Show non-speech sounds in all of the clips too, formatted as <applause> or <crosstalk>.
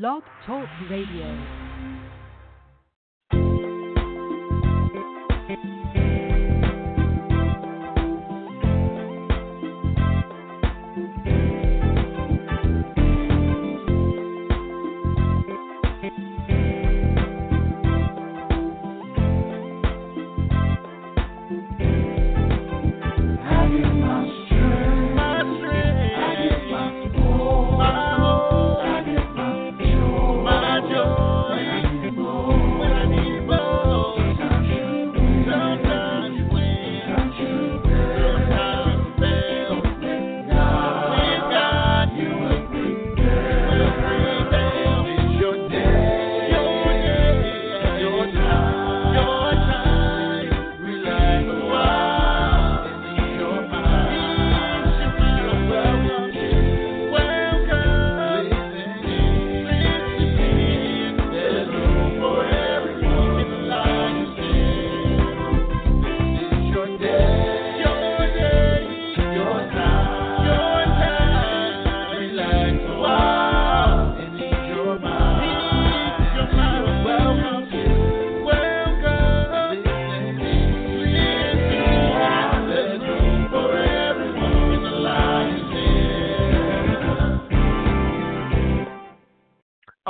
Blog Talk Radio.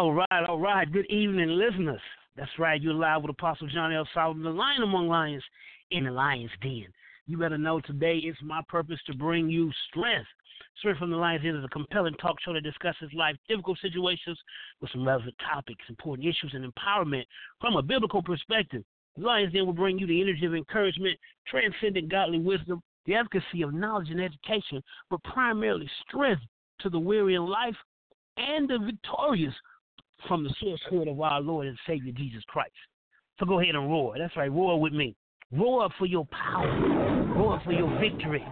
All right, all right. Good evening, listeners. That's right. You're live with Apostle John L. Solomon, the lion among lions in the lion's den. You better know today it's my purpose to bring you strength. Strength from the Lion's Den is a compelling talk show that discusses life difficult situations with some relevant topics, important issues, and empowerment from a biblical perspective. The Lion's Den will bring you the energy of encouragement, transcendent godly wisdom, the efficacy of knowledge and education, but primarily strength to the weary in life and the victorious from the source sourcehood of our Lord and Savior Jesus Christ. So go ahead and roar. That's right, roar with me. Roar for your power. Roar for your victory.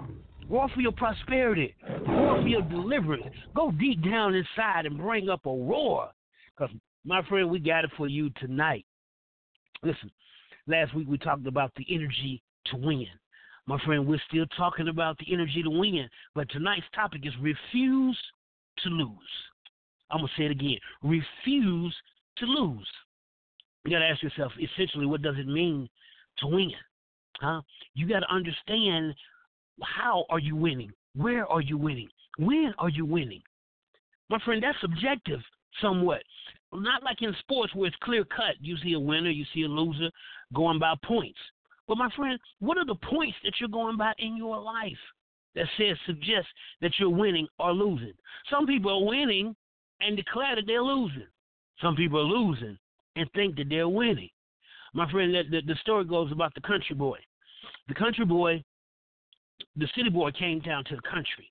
Roar for your prosperity. Roar for your deliverance. Go deep down inside and bring up a roar. Because, my friend, we got it for you tonight. Listen, last week we talked about the energy to win. My friend, we're still talking about the energy to win. But tonight's topic is refuse to lose. I'm going to say it again. Refuse to lose. You got to ask yourself, essentially, what does it mean to win? Huh? You got to understand how are you winning? Where are you winning? When are you winning? My friend, that's subjective somewhat. Not like in sports where it's clear cut. You see a winner, you see a loser going by points. But my friend, what are the points that you're going by in your life that says suggests that you're winning or losing? Some people are winning and declare that they're losing. Some people are losing and think that they're winning. My friend, the, the, the story goes about the country boy. The country boy, the city boy came down to the country.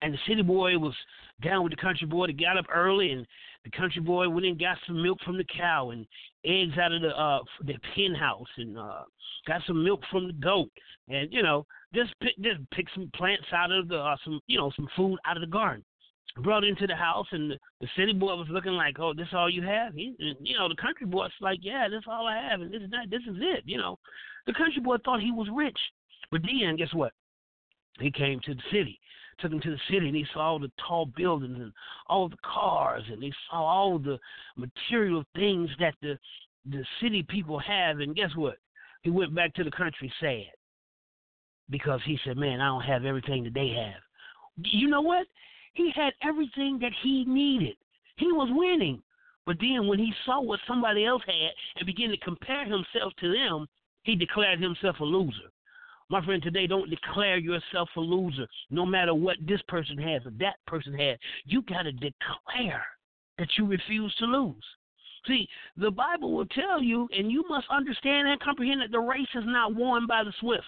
And the city boy was down with the country boy. They got up early, and the country boy went and got some milk from the cow and eggs out of the uh the pen house, and uh got some milk from the goat, and you know just pick just pick some plants out of the uh, some you know some food out of the garden brought into the house, and the, city boy was looking like, "Oh, this all you have?" He, you know, the country boy's like, "Yeah, this all I have, and this is not, this is it." You know, the country boy thought he was rich, but then guess what? He came to the city, took him to the city, and he saw all the tall buildings and all the cars, and he saw all the material things that the the city people have. And guess what? He went back to the country sad because he said, "Man, I don't have everything that they have." You know what? He had everything that he needed. He was winning. But then when he saw what somebody else had and began to compare himself to them, he declared himself a loser. My friend, today don't declare yourself a loser, no matter what this person has or that person has. You got to declare that you refuse to lose. See, the Bible will tell you, and you must understand and comprehend that the race is not won by the swift,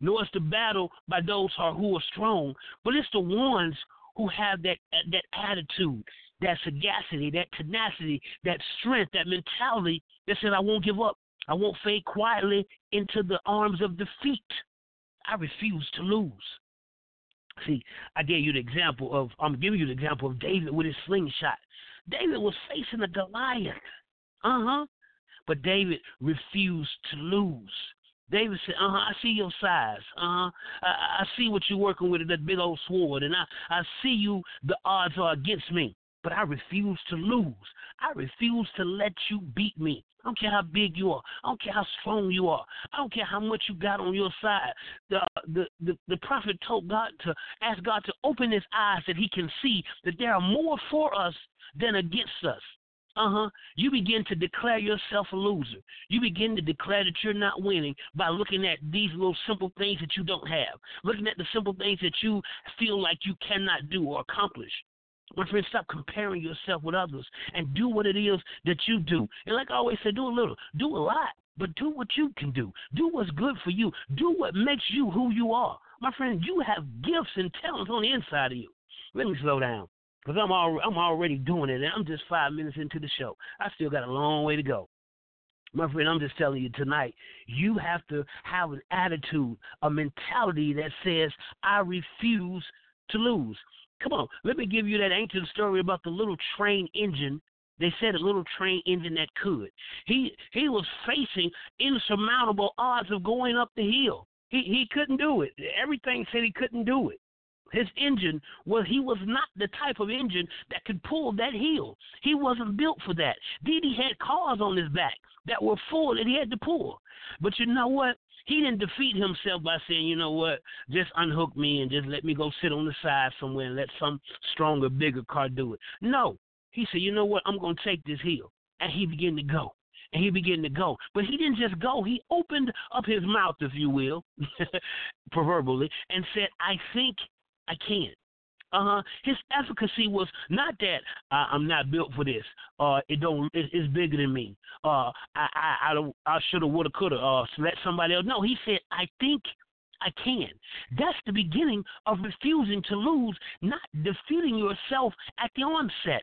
nor is the battle by those who are strong, but it's the ones who have that that attitude, that sagacity, that tenacity, that strength, that mentality that says, I won't give up. I won't fade quietly into the arms of defeat. I refuse to lose. See, I gave you the example of, I'm giving you the example of David with his slingshot. David was facing a Goliath. Uh huh. But David refused to lose. David said, "Uh huh, I see your size. Uh huh, I, I see what you're working with that big old sword, and I I see you. The odds are against me, but I refuse to lose. I refuse to let you beat me. I don't care how big you are. I don't care how strong you are. I don't care how much you got on your side. The the the, the prophet told God to ask God to open his eyes that he can see that there are more for us than against us. Uh huh. You begin to declare yourself a loser. You begin to declare that you're not winning by looking at these little simple things that you don't have, looking at the simple things that you feel like you cannot do or accomplish. My friend, stop comparing yourself with others and do what it is that you do. And like I always say, do a little, do a lot, but do what you can do. Do what's good for you. Do what makes you who you are. My friend, you have gifts and talents on the inside of you. Let me slow down because I'm al- I'm already doing it, and I'm just five minutes into the show. I still got a long way to go. My friend, I'm just telling you tonight, you have to have an attitude, a mentality that says, I refuse to lose. Come on, let me give you that ancient story about the little train engine. They said a little train engine that could. He he was facing insurmountable odds of going up the hill. He he couldn't do it. Everything said he couldn't do it. His engine was he was not the type of engine that could pull that hill. He wasn't built for that. Didi had cars on his back that were full that he had to pull. But you know what? He didn't defeat himself by saying, you know what, just unhook me and just let me go sit on the side somewhere and let some stronger, bigger car do it. No. He said, you know what, I'm going to take this hill. And he began to go. And he began to go. But he didn't just go. He opened up his mouth, if you will, <laughs> proverbially, and said, I think I can. Uh huh. His efficacy was not that I'm not built for this. Uh, it don't. It, it's bigger than me. Uh, I I I, don't, I shoulda, woulda, coulda. Uh, let somebody else. No, he said I think I can. That's the beginning of refusing to lose, not defeating yourself at the onset.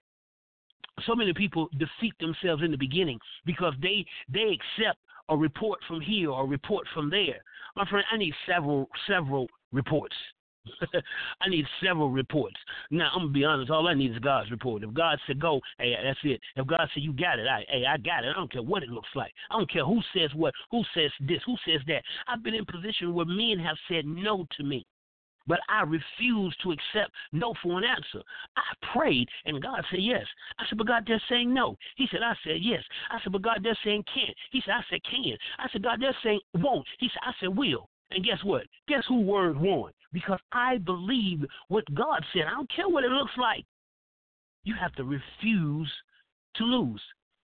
So many people defeat themselves in the beginning because they they accept a report from here or a report from there. My friend, I need several several reports. <laughs> I need several reports. Now I'm gonna be honest. All I need is God's report. If God said go, hey, that's it. If God said you got it, I, hey, I got it. I don't care what it looks like. I don't care who says what, who says this, who says that. I've been in position where men have said no to me. But I refused to accept no for an answer. I prayed, and God said yes. I said, but God, they're saying no. He said, I said yes. I said, but God, they're saying can't. He said, I said can. I said, God, they're saying won't. He said, I said will. And guess what? Guess who word won? Because I believe what God said. I don't care what it looks like. You have to refuse to lose.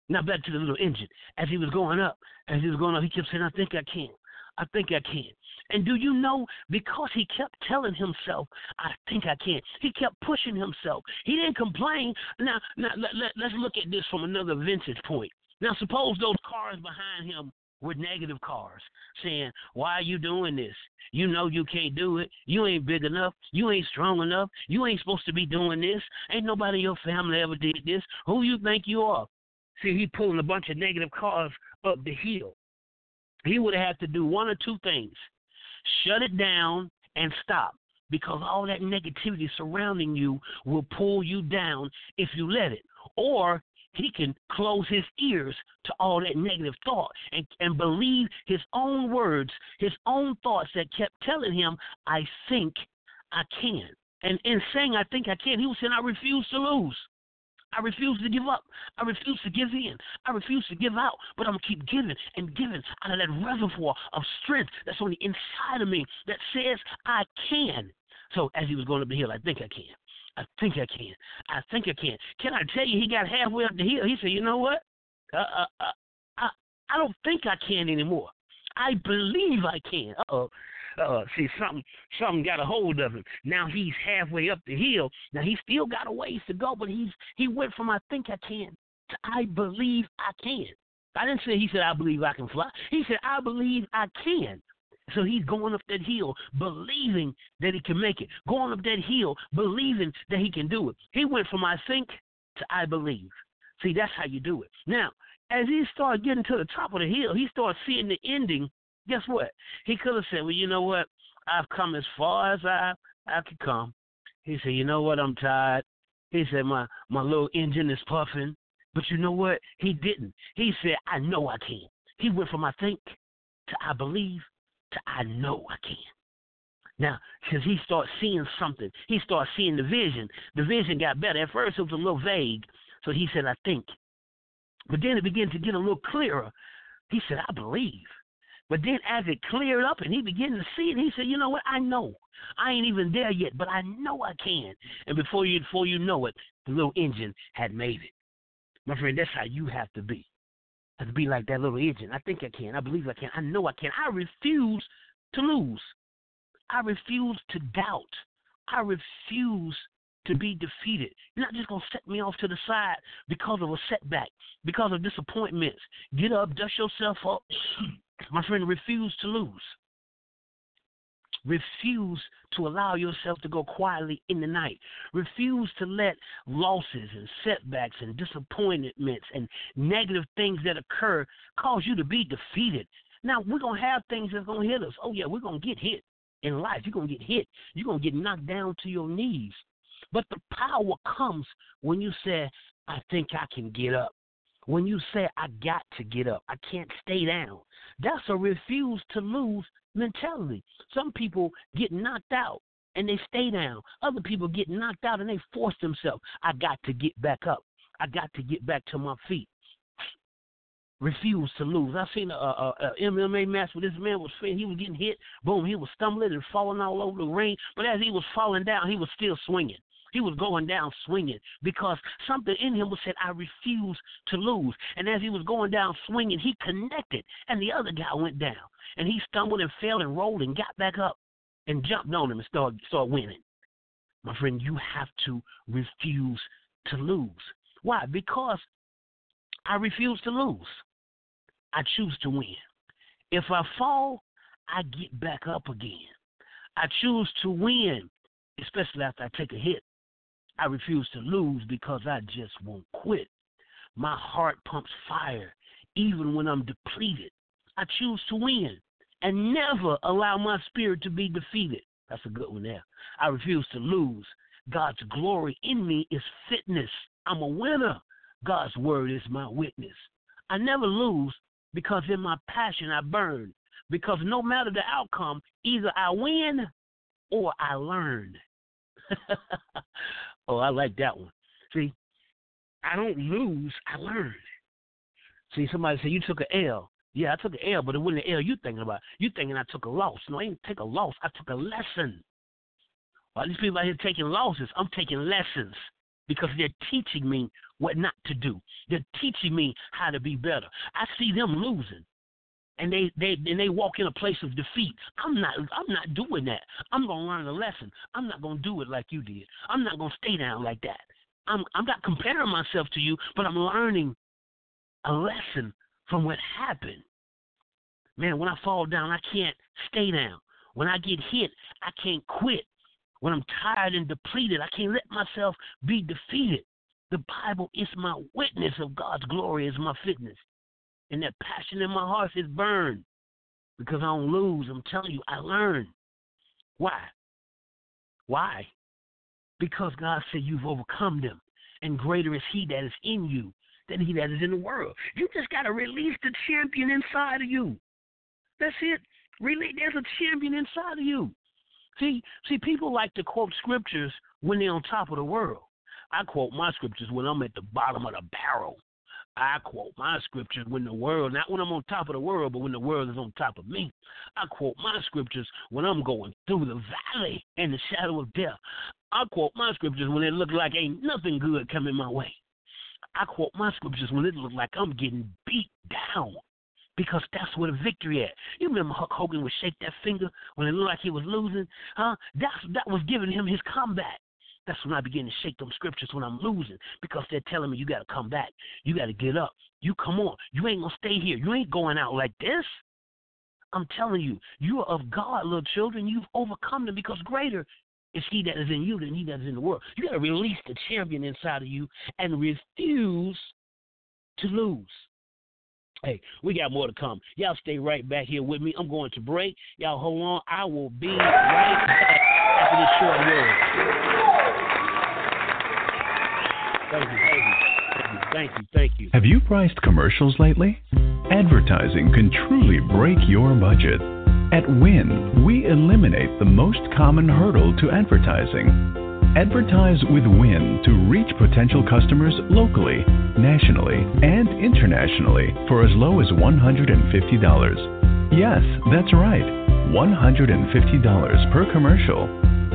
Now back to the little engine. As he was going up, as he was going up, he kept saying, I think I can. I think I can. And do you know, because he kept telling himself, I think I can, he kept pushing himself. He didn't complain. Now, now let, let, let's look at this from another vintage point. Now, suppose those cars behind him with negative cars saying, Why are you doing this? You know you can't do it. You ain't big enough. You ain't strong enough. You ain't supposed to be doing this. Ain't nobody in your family ever did this. Who you think you are? See, he pulling a bunch of negative cars up the hill. He would have to do one or two things shut it down and stop because all that negativity surrounding you will pull you down if you let it. Or he can close his ears to all that negative thought and, and believe his own words, his own thoughts that kept telling him, I think I can. And in saying I think I can, he was saying, I refuse to lose. I refuse to give up. I refuse to give in. I refuse to give out. But I'm going to keep giving and giving out of that reservoir of strength that's on the inside of me that says I can. So as he was going up the hill, I think I can. I think I can. I think I can. Can I tell you, he got halfway up the hill. He said, you know what? Uh, uh, uh, I, I don't think I can anymore. I believe I can. Uh-oh. Uh, see, something, something got a hold of him. Now he's halfway up the hill. Now he still got a ways to go, but he's he went from I think I can to I believe I can. I didn't say he said I believe I can fly. He said I believe I can. So he's going up that hill believing that he can make it. Going up that hill believing that he can do it. He went from I think to I believe. See, that's how you do it. Now, as he started getting to the top of the hill, he started seeing the ending. Guess what? He could have said, Well, you know what? I've come as far as I, I could come. He said, You know what? I'm tired. He said, My my little engine is puffing. But you know what? He didn't. He said, I know I can. He went from I think to I believe to I know I can. Now, because he started seeing something, he started seeing the vision. The vision got better. At first, it was a little vague. So he said, I think. But then it began to get a little clearer. He said, I believe. But then as it cleared up and he began to see it, he said, You know what? I know. I ain't even there yet, but I know I can. And before you before you know it, the little engine had made it. My friend, that's how you have to be. To be like that little agent. I think I can. I believe I can. I know I can. I refuse to lose. I refuse to doubt. I refuse to be defeated. You're not just going to set me off to the side because of a setback, because of disappointments. Get up, dust yourself up. <clears throat> My friend, refuse to lose. Refuse to allow yourself to go quietly in the night. Refuse to let losses and setbacks and disappointments and negative things that occur cause you to be defeated. Now, we're going to have things that's going to hit us. Oh, yeah, we're going to get hit in life. You're going to get hit. You're going to get knocked down to your knees. But the power comes when you say, I think I can get up. When you say, I got to get up, I can't stay down. That's a refuse to lose mentality. Some people get knocked out and they stay down. Other people get knocked out and they force themselves. I got to get back up. I got to get back to my feet. Refuse to lose. I seen a, a, a MMA match where this man was he was getting hit. Boom, he was stumbling and falling all over the ring. But as he was falling down, he was still swinging. He was going down swinging because something in him was said, I refuse to lose. And as he was going down swinging, he connected, and the other guy went down. And he stumbled and fell and rolled and got back up and jumped on him and started, started winning. My friend, you have to refuse to lose. Why? Because I refuse to lose. I choose to win. If I fall, I get back up again. I choose to win, especially after I take a hit. I refuse to lose because I just won't quit. My heart pumps fire even when I'm depleted. I choose to win and never allow my spirit to be defeated. That's a good one there. I refuse to lose. God's glory in me is fitness. I'm a winner. God's word is my witness. I never lose because in my passion I burn. Because no matter the outcome, either I win or I learn. <laughs> Oh, I like that one. See, I don't lose, I learn. See, somebody say you took an L. Yeah, I took an L, but it wasn't an L you thinking about. You thinking I took a loss. No, I didn't take a loss. I took a lesson. All these people out here taking losses, I'm taking lessons because they're teaching me what not to do. They're teaching me how to be better. I see them losing and they they and they walk in a place of defeat. I'm not I'm not doing that. I'm gonna learn a lesson. I'm not gonna do it like you did. I'm not gonna stay down like that. I'm I'm not comparing myself to you, but I'm learning a lesson from what happened. Man, when I fall down, I can't stay down. When I get hit, I can't quit. When I'm tired and depleted, I can't let myself be defeated. The Bible is my witness of God's glory as my fitness. And that passion in my heart is burned because I don't lose. I'm telling you, I learn. Why? Why? Because God said you've overcome them, and greater is He that is in you than He that is in the world. You just got to release the champion inside of you. That's it. Really, there's a champion inside of you. See, see, people like to quote scriptures when they're on top of the world. I quote my scriptures when I'm at the bottom of the barrel. I quote my scriptures when the world, not when I'm on top of the world, but when the world is on top of me. I quote my scriptures when I'm going through the valley and the shadow of death. I quote my scriptures when it looks like ain't nothing good coming my way. I quote my scriptures when it looks like I'm getting beat down because that's where the victory at. You remember Hulk Hogan would shake that finger when it looked like he was losing, huh? That's that was giving him his comeback. That's when I begin to shake them scriptures when I'm losing because they're telling me you got to come back. You got to get up. You come on. You ain't going to stay here. You ain't going out like this. I'm telling you, you are of God, little children. You've overcome them because greater is he that is in you than he that is in the world. You got to release the champion inside of you and refuse to lose. Hey, we got more to come. Y'all stay right back here with me. I'm going to break. Y'all hold on. I will be right back after this short word. Thank you, thank you, thank you, thank you. Have you priced commercials lately? Advertising can truly break your budget. At Win, we eliminate the most common hurdle to advertising. Advertise with Win to reach potential customers locally, nationally, and internationally for as low as $150. Yes, that's right, $150 per commercial.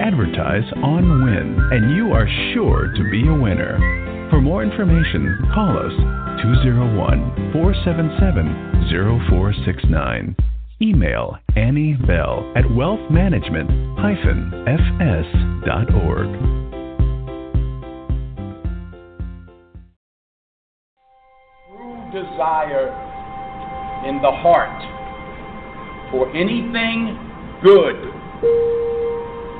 Advertise on Win, and you are sure to be a winner. For more information, call us 201 477 0469. Email Annie Bell at wealthmanagement-fs.org. True desire in the heart for anything good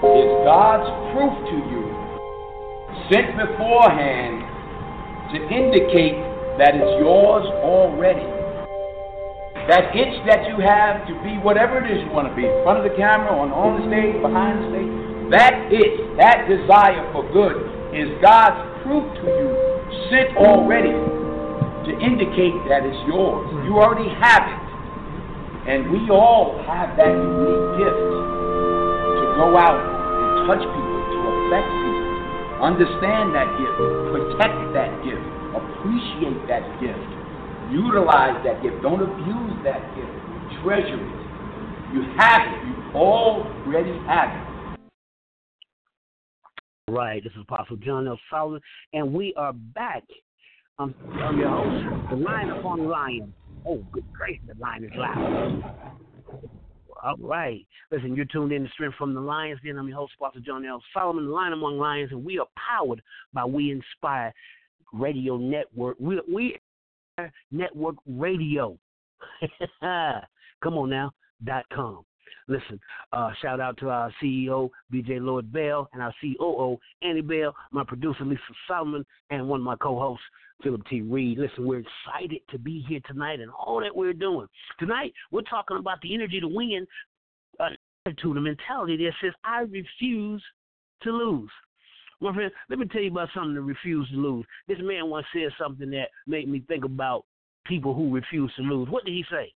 is God's proof to you, sent beforehand to indicate that it's yours already. That itch that you have to be whatever it is you want to be, in front of the camera, on, on the stage, behind the stage, that itch, that desire for good is God's proof to you, sent already to indicate that it's yours. Hmm. You already have it. And we all have that unique gift to go out touch people, to affect people. Understand that gift, protect that gift, appreciate that gift, utilize that gift. Don't abuse that gift. Treasure it. You have it. You already have it. Right, this is Apostle John L. Solomon, and we are back. I'm, your host, the Lion upon Lion. Oh, good gracious, the line is loud. All right. Listen, you're tuned in to Strength from the Lion's Den I'm your host, Apostle John L. Solomon, the Lion Among Lions, and we are powered by We Inspire Radio Network. We, we Network Radio. <laughs> Come on now, dot com. Listen, uh, shout out to our CEO, BJ Lloyd Bell, and our COO, Annie Bell, my producer, Lisa Solomon, and one of my co hosts, Philip T. Reed. Listen, we're excited to be here tonight and all that we're doing. Tonight, we're talking about the energy to win, uh, attitude, a mentality that says, I refuse to lose. My friend, let me tell you about something to refuse to lose. This man once said something that made me think about people who refuse to lose. What did he say?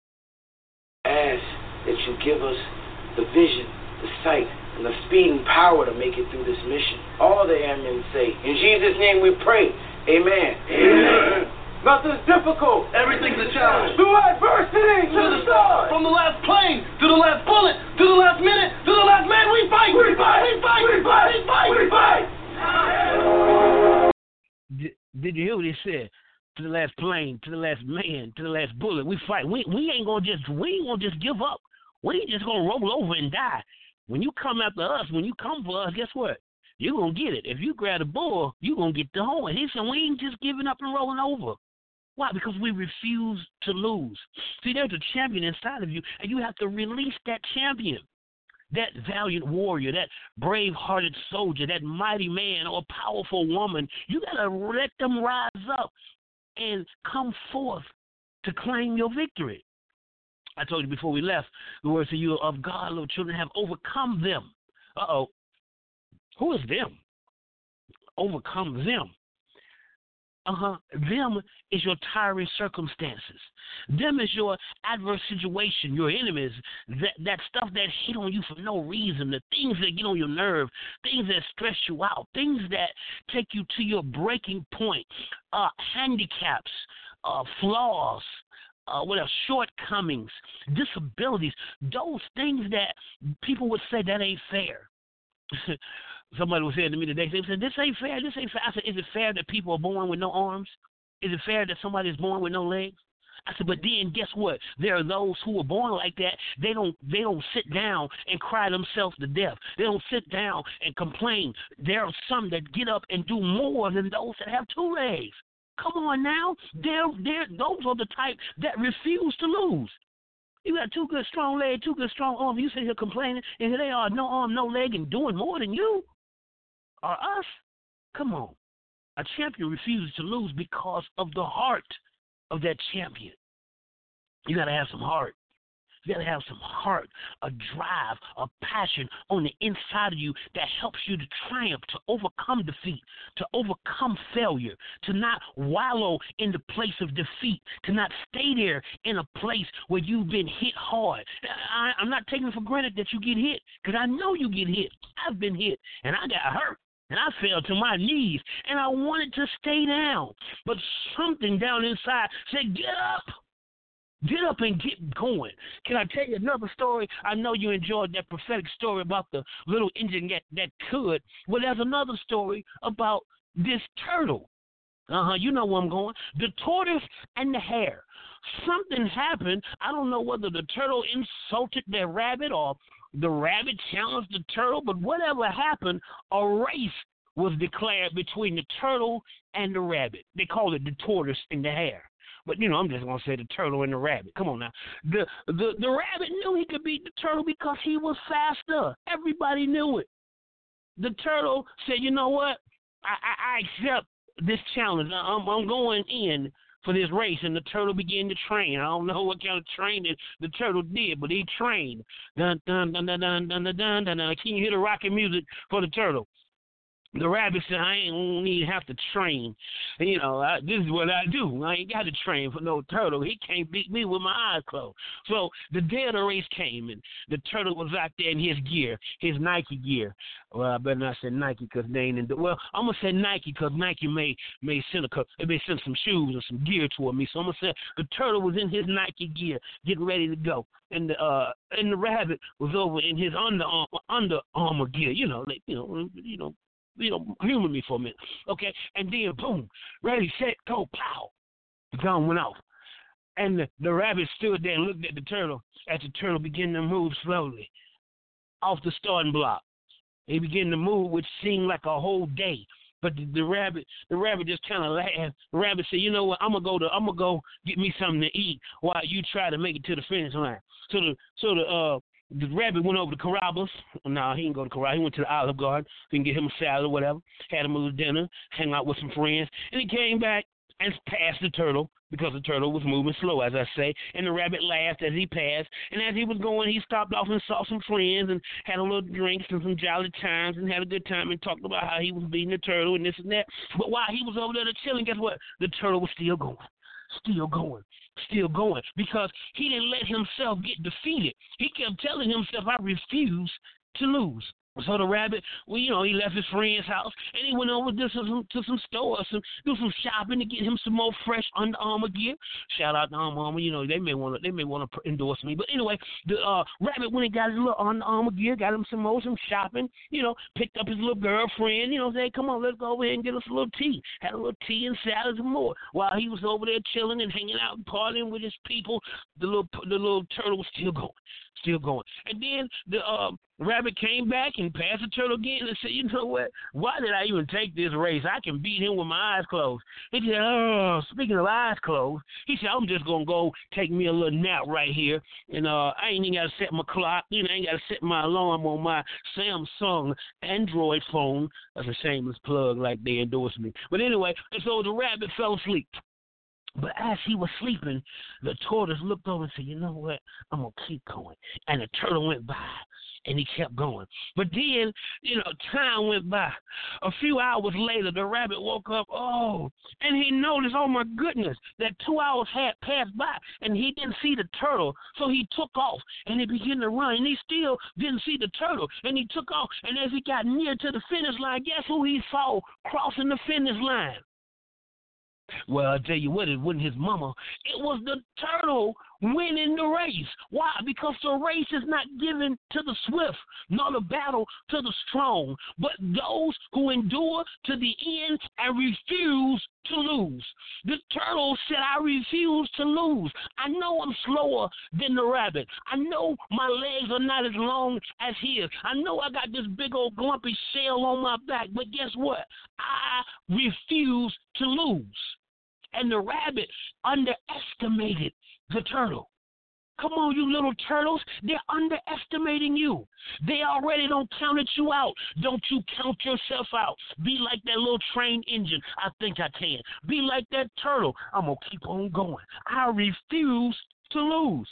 Ask that you give us the vision, the sight, and the speed and power to make it through this mission. All the airmen say, In Jesus' name we pray. Amen. Amen. Nothing's difficult. Everything's a challenge. Through adversity to the stars. From the last plane to the last bullet to the last minute to the last man, we fight. We fight. We fight. We fight. We fight. We fight. Did, did you hear what he said? To the last plane, to the last man, to the last bullet, we fight. We we ain't gonna just we ain't gonna just give up. We ain't just gonna roll over and die. When you come after us, when you come for us, guess what? You're gonna get it. If you grab the bull, you're gonna get the horn. He said we ain't just giving up and rolling over. Why? Because we refuse to lose. See, there's a champion inside of you, and you have to release that champion. That valiant warrior, that brave hearted soldier, that mighty man or powerful woman, you got to let them rise up and come forth to claim your victory. I told you before we left, the words to you of God, little children, have overcome them. Uh oh. Who is them? Overcome them. Uh huh. Them is your tiring circumstances. Them is your adverse situation, your enemies, that, that stuff that hit on you for no reason, the things that get on your nerve, things that stress you out, things that take you to your breaking point, uh, handicaps, uh, flaws, uh, what else? Shortcomings, disabilities, those things that people would say that ain't fair. <laughs> somebody was saying to me today, they said, This ain't fair, this ain't fair. I said, Is it fair that people are born with no arms? Is it fair that somebody is born with no legs? I said, but then guess what? There are those who are born like that. They don't they don't sit down and cry themselves to death. They don't sit down and complain. There are some that get up and do more than those that have two legs. Come on now. They're, they're, those are the type that refuse to lose. You got two good strong legs, two good strong arms. You sit here complaining, and here they are, no arm, no leg, and doing more than you or us. Come on. A champion refuses to lose because of the heart of that champion. You got to have some heart. You got to have some heart, a drive, a passion on the inside of you that helps you to triumph, to overcome defeat, to overcome failure, to not wallow in the place of defeat, to not stay there in a place where you've been hit hard. I, I'm not taking for granted that you get hit because I know you get hit. I've been hit and I got hurt. And I fell to my knees and I wanted to stay down. But something down inside said, Get up. Get up and get going. Can I tell you another story? I know you enjoyed that prophetic story about the little engine that, that could. Well, there's another story about this turtle. Uh huh. You know where I'm going. The tortoise and the hare. Something happened. I don't know whether the turtle insulted the rabbit or the rabbit challenged the turtle, but whatever happened, a race was declared between the turtle and the rabbit. They called it the tortoise and the hare. But you know, I'm just gonna say the turtle and the rabbit. Come on now. The the the rabbit knew he could beat the turtle because he was faster. Everybody knew it. The turtle said, "You know what? I I, I accept this challenge. I'm I'm going in for this race." And the turtle began to train. I don't know what kind of training the turtle did, but he trained. Dun dun dun dun dun dun dun dun. dun. Can you hear the rocking music for the turtle? The rabbit said, I ain't need have to train. You know, I, this is what I do. I ain't got to train for no turtle. He can't beat me with my eyes closed. So the day of the race came, and the turtle was out there in his gear, his Nike gear. Well, I better not say Nike because they ain't in the. Well, I'm gonna say Nike because Nike may may send a may send some shoes or some gear toward me. So I'm gonna say the turtle was in his Nike gear, getting ready to go, and the uh and the rabbit was over in his under Under Armour gear. You know, like, you know, you know, you know, humor me for a minute. Okay? And then boom, ready, set, go, pow. The gun went off. And the, the rabbit stood there and looked at the turtle as the turtle began to move slowly off the starting block. He began to move, which seemed like a whole day. But the, the rabbit, the rabbit just kind of laughed. The rabbit said, "You know what? I'm gonna go to, I'm gonna go get me something to eat while you try to make it to the finish line." So the, so the, uh, the rabbit went over to Carrabba's. No, he didn't go to Carrabba's. He went to the Olive Garden. He can get him a salad or whatever. Had him a little dinner, hang out with some friends, and he came back and passed the turtle because the turtle was moving slow, as I say. And the rabbit laughed as he passed. And as he was going, he stopped off and saw some friends and had a little drinks and some jolly times and had a good time and talked about how he was beating the turtle and this and that. But while he was over there chilling, guess what? The turtle was still going still going, still going, because he didn't let himself get defeated. He kept telling himself, I refuse to lose. So the rabbit, well, you know, he left his friend's house and he went over to some to some stores, some do some shopping to get him some more fresh Under Armour gear. Shout out to Under Armour, you know, they may want to they may want to endorse me, but anyway, the uh, rabbit went and got his little Under Armour gear, got him some more some shopping, you know, picked up his little girlfriend, you know, say, come on, let's go over here and get us a little tea. Had a little tea and salads and more. While he was over there chilling and hanging out and partying with his people, the little the little turtle was still going still going. And then the uh, rabbit came back and passed the turtle again and said, "You know what? Why did I even take this race? I can beat him with my eyes closed." He said, "Oh, speaking of eyes closed, he said I'm just gonna go take me a little nap right here, and uh, I ain't even gotta set my clock. You know, I ain't gotta set my alarm on my Samsung Android phone. That's a shameless plug, like they endorse me. But anyway, and so the rabbit fell asleep. But as he was sleeping, the tortoise looked over and said, You know what? I'm going to keep going. And the turtle went by and he kept going. But then, you know, time went by. A few hours later, the rabbit woke up, oh, and he noticed, oh my goodness, that two hours had passed by and he didn't see the turtle. So he took off and he began to run and he still didn't see the turtle. And he took off. And as he got near to the finish line, guess who he saw crossing the finish line? Well, I tell you what, it wasn't his mama. It was the turtle winning the race. Why? Because the race is not given to the swift, nor the battle to the strong, but those who endure to the end and refuse to lose. The turtle said, I refuse to lose. I know I'm slower than the rabbit. I know my legs are not as long as his. I know I got this big old glumpy shell on my back, but guess what? I refuse to lose. And the rabbit underestimated the turtle. Come on, you little turtles. They're underestimating you. They already don't counted you out. Don't you count yourself out. Be like that little train engine. I think I can. Be like that turtle. I'm going to keep on going. I refuse to lose.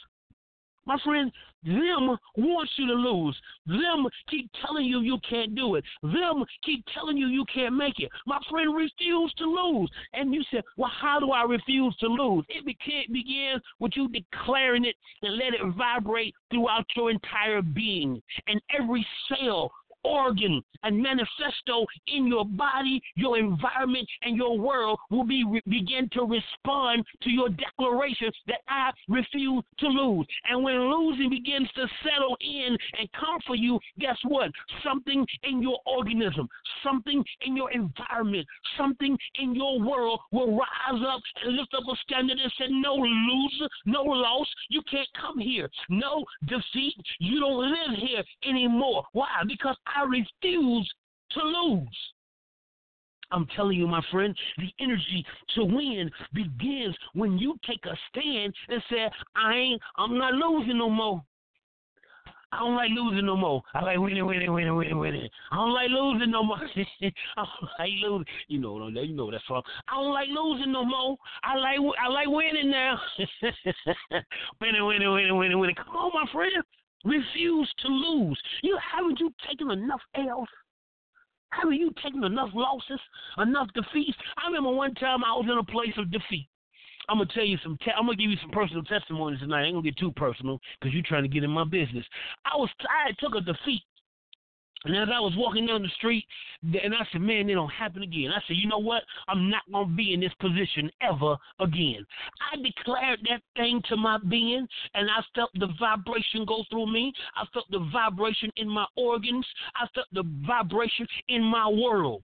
My friend, them wants you to lose. Them keep telling you you can't do it. Them keep telling you you can't make it. My friend refuse to lose. And you said, well, how do I refuse to lose? It begins with you declaring it and let it vibrate throughout your entire being. And every cell organ and manifesto in your body, your environment, and your world will be begin to respond to your declaration that I refuse to lose. And when losing begins to settle in and come for you, guess what? Something in your organism, something in your environment, something in your world will rise up and lift up a standard and say, No loser, no loss, you can't come here. No defeat, you don't live here anymore. Why? Because I refuse to lose. I'm telling you, my friend, the energy to win begins when you take a stand and say, I ain't, I'm not losing no more. I don't like losing no more. I like winning, winning, winning, winning, winning. I don't like losing no more. <laughs> I don't like losing. You know, you know that song. I don't like losing no more. I like, I like winning now. <laughs> winning, winning, winning, winning, winning. Come on, my friend. Refuse to lose. You haven't you taken enough L's? Haven't you taken enough losses, enough defeats? I remember one time I was in a place of defeat. I'm gonna tell you some. Te- I'm gonna give you some personal testimonies tonight. I ain't gonna get too personal because you're trying to get in my business. I was I took a defeat and as I was walking down the street, and I said, man, it don't happen again. I said, you know what? I'm not going to be in this position ever again. I declared that thing to my being, and I felt the vibration go through me. I felt the vibration in my organs. I felt the vibration in my world.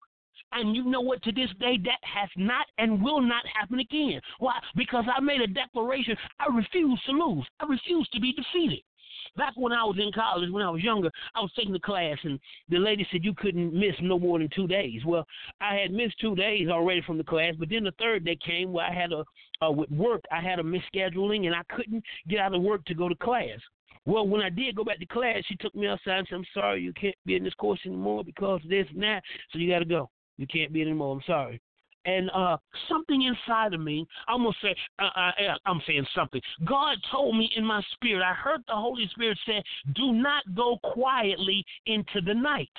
And you know what? To this day, that has not and will not happen again. Why? Because I made a declaration. I refuse to lose. I refuse to be defeated. Back when I was in college, when I was younger, I was taking the class, and the lady said you couldn't miss no more than two days. Well, I had missed two days already from the class, but then the third day came where I had a uh, with work, I had a misscheduling, and I couldn't get out of work to go to class. Well, when I did go back to class, she took me outside and said, "I'm sorry, you can't be in this course anymore because this and that, so you got to go. You can't be anymore. I'm sorry." And uh, something inside of me, I'm gonna say, uh, I, uh, I'm saying something. God told me in my spirit. I heard the Holy Spirit say, "Do not go quietly into the night."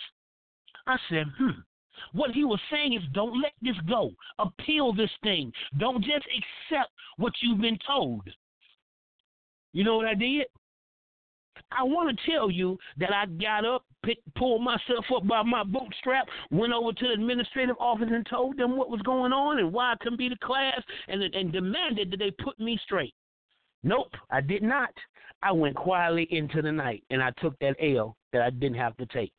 I said, "Hmm." What he was saying is, don't let this go. Appeal this thing. Don't just accept what you've been told. You know what I did? I want to tell you that I got up, pulled myself up by my bootstrap, went over to the administrative office and told them what was going on and why I couldn't be the class, and and demanded that they put me straight. Nope, I did not. I went quietly into the night and I took that L that I didn't have to take.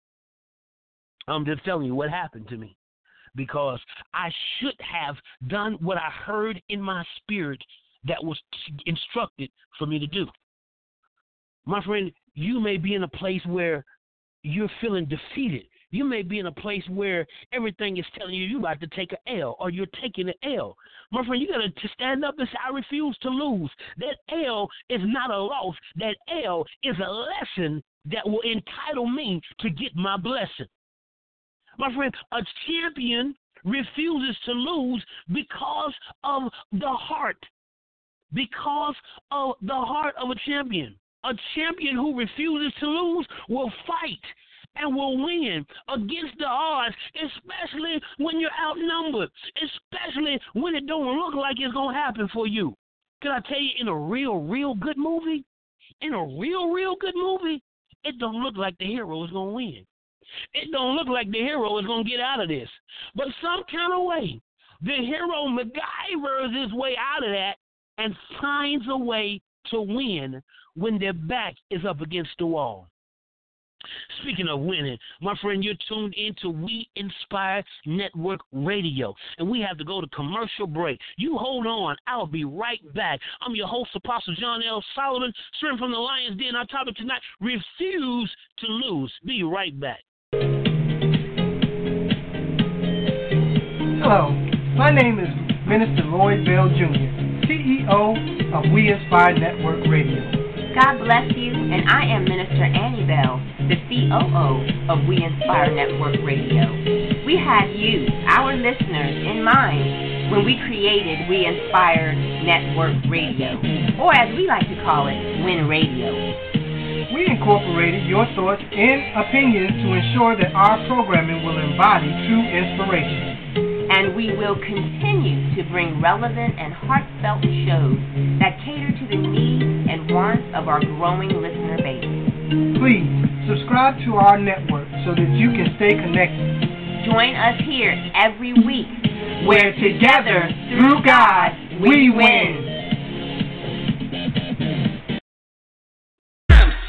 I'm just telling you what happened to me because I should have done what I heard in my spirit that was instructed for me to do. My friend, you may be in a place where you're feeling defeated. You may be in a place where everything is telling you you're about to take an L or you're taking an L. My friend, you got to stand up and say, I refuse to lose. That L is not a loss. That L is a lesson that will entitle me to get my blessing. My friend, a champion refuses to lose because of the heart. Because of the heart of a champion. A champion who refuses to lose will fight and will win against the odds, especially when you're outnumbered, especially when it don't look like it's gonna happen for you. Can I tell you, in a real, real good movie, in a real, real good movie, it don't look like the hero is gonna win. It don't look like the hero is gonna get out of this. But some kind of way, The hero MacGyvers his way out of that and finds a way to win when their back is up against the wall. Speaking of winning, my friend, you're tuned into We Inspire Network Radio, and we have to go to commercial break. You hold on, I'll be right back. I'm your host, Apostle John L. Solomon, straight from the Lions Den. Our topic tonight: refuse to lose. Be right back. Hello, my name is Minister Lloyd Bell Jr., CEO of We Inspire Network Radio. God bless you, and I am Minister Annie Bell, the COO of We Inspire Network Radio. We had you, our listeners, in mind when we created We Inspire Network Radio, or as we like to call it, Win Radio. We incorporated your thoughts and opinions to ensure that our programming will embody true inspiration and we will continue to bring relevant and heartfelt shows that cater to the needs and wants of our growing listener base. Please subscribe to our network so that you can stay connected. Join us here every week, where together, through God, we win.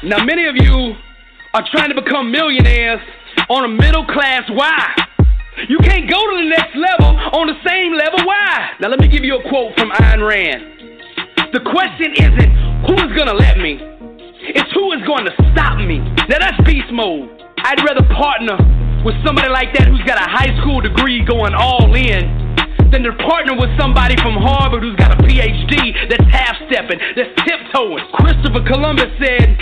Now, many of you are trying to become millionaires on a middle class why? You can't go to the next level on the same level. Why? Now, let me give you a quote from Ayn Rand. The question isn't who is going to let me, it's who is going to stop me. Now, that's beast mode. I'd rather partner with somebody like that who's got a high school degree going all in than to partner with somebody from Harvard who's got a PhD that's half stepping, that's tiptoeing. Christopher Columbus said,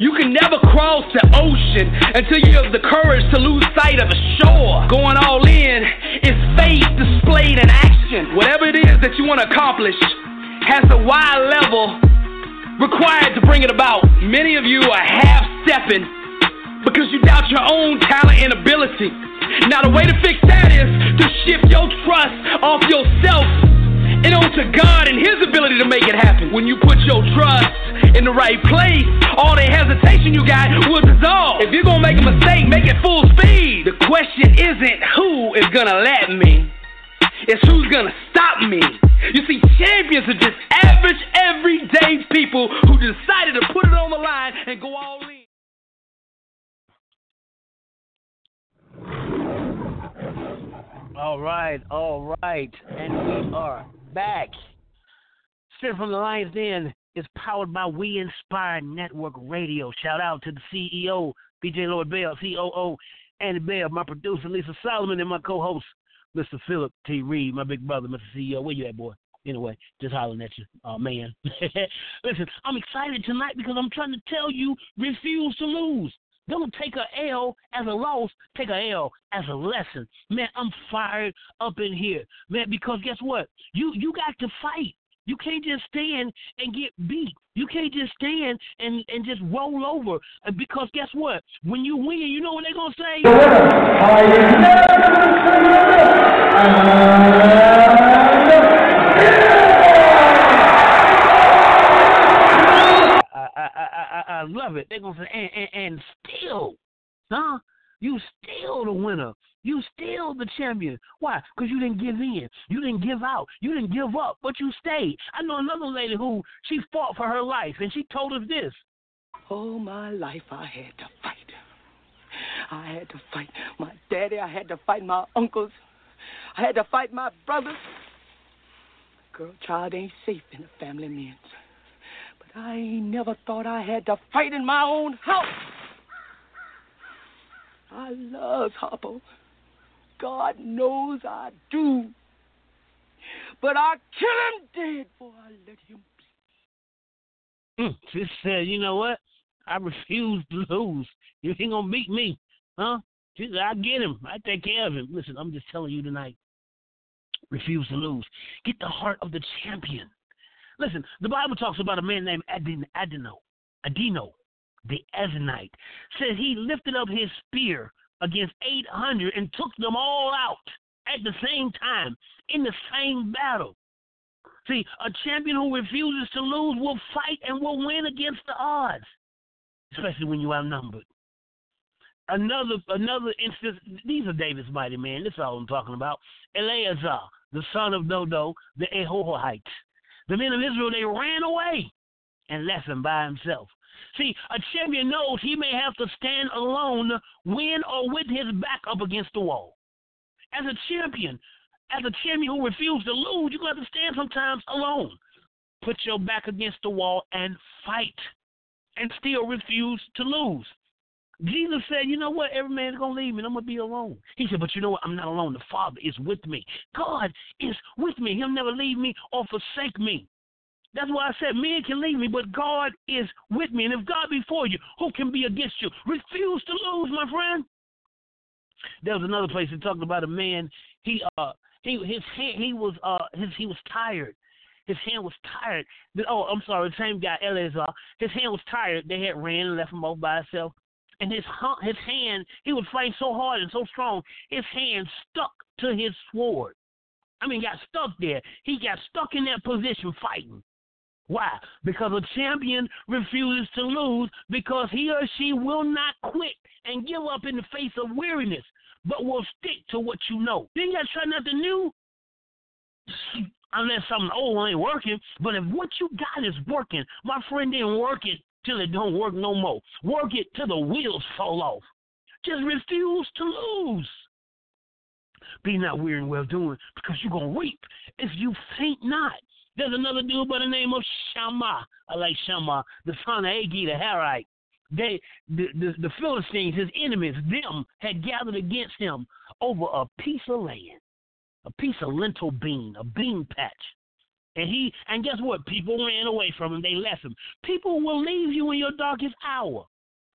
you can never cross the ocean until you have the courage to lose sight of the shore. Going all in is faith displayed in action. Whatever it is that you want to accomplish has a wide level required to bring it about. Many of you are half stepping because you doubt your own talent and ability. Now, the way to fix that is to shift your trust off yourself and onto God and His ability to make it happen. When you put your trust in the right place, all the hesitation you got will dissolve. If you're gonna make a mistake, make it full speed. The question isn't who is gonna let me, it's who's gonna stop me. You see, champions are just average, everyday people who decided to put it on the line and go all in. All right, all right, and we are back. Straight from the Lion's Den is powered by We Inspire Network Radio. Shout out to the CEO, BJ Lloyd Bell, COO, Andy Bell, my producer, Lisa Solomon, and my co host, Mr. Philip T. Reed, my big brother, Mr. CEO. Where you at, boy? Anyway, just hollering at you, uh, man. <laughs> Listen, I'm excited tonight because I'm trying to tell you refuse to lose. Don't take a L as a loss. Take a L as a lesson. Man, I'm fired up in here. Man, because guess what? You you got to fight. You can't just stand and get beat. You can't just stand and, and just roll over. Uh, because guess what? When you win, you know what they're going to say? Love it. They're gonna say, and, and, and still, huh? You still the winner. You still the champion. Why? Because you didn't give in. You didn't give out. You didn't give up, but you stayed. I know another lady who she fought for her life, and she told us this. All my life I had to fight. I had to fight my daddy. I had to fight my uncles. I had to fight my brothers. Girl, child ain't safe in a family man's. I never thought I had to fight in my own house. I love Harpo. God knows I do. But I kill him dead before I let him be. Mm, she said, you know what? I refuse to lose. You ain't gonna beat me, huh? She said, I get him. I take care of him. Listen, I'm just telling you tonight. Refuse to lose. Get the heart of the champion. Listen, the Bible talks about a man named Adin, Adino, Adino, the Eznite. Says he lifted up his spear against 800 and took them all out at the same time in the same battle. See, a champion who refuses to lose will fight and will win against the odds, especially when you're outnumbered. Another another instance. These are David's mighty men. This is all I'm talking about. Eleazar, the son of Dodo, the Ahohites. The men of Israel, they ran away and left him by himself. See, a champion knows he may have to stand alone, win, or with his back up against the wall. As a champion, as a champion who refuses to lose, you're going to have to stand sometimes alone. Put your back against the wall and fight and still refuse to lose. Jesus said, You know what? Every man's going to leave me and I'm going to be alone. He said, But you know what? I'm not alone. The Father is with me. God is with me. He'll never leave me or forsake me. That's why I said men can leave me, but God is with me. And if God be for you, who can be against you? Refuse to lose, my friend. There was another place that talked about a man. He uh he his hand he was uh his he was tired. His hand was tired. Oh, I'm sorry, the same guy, Eleazar. His hand was tired. They had ran and left him off by himself. And his his hand, he was fighting so hard and so strong, his hand stuck to his sword. I mean, got stuck there. He got stuck in that position fighting. Why? Because a champion refuses to lose because he or she will not quit and give up in the face of weariness, but will stick to what you know. Then you got to try nothing new unless something old ain't working. But if what you got is working, my friend, then work it till it don't work no more. Work it till the wheels fall off. Just refuse to lose. Be not weary in well doing, because you're gonna reap if you faint not. There's another dude by the name of Shammah. I like Shammah, the son of Agee the Harite. They, the, the, the Philistines, his enemies, them had gathered against him over a piece of land, a piece of lentil bean, a bean patch. And he, and guess what? People ran away from him. They left him. People will leave you in your darkest hour.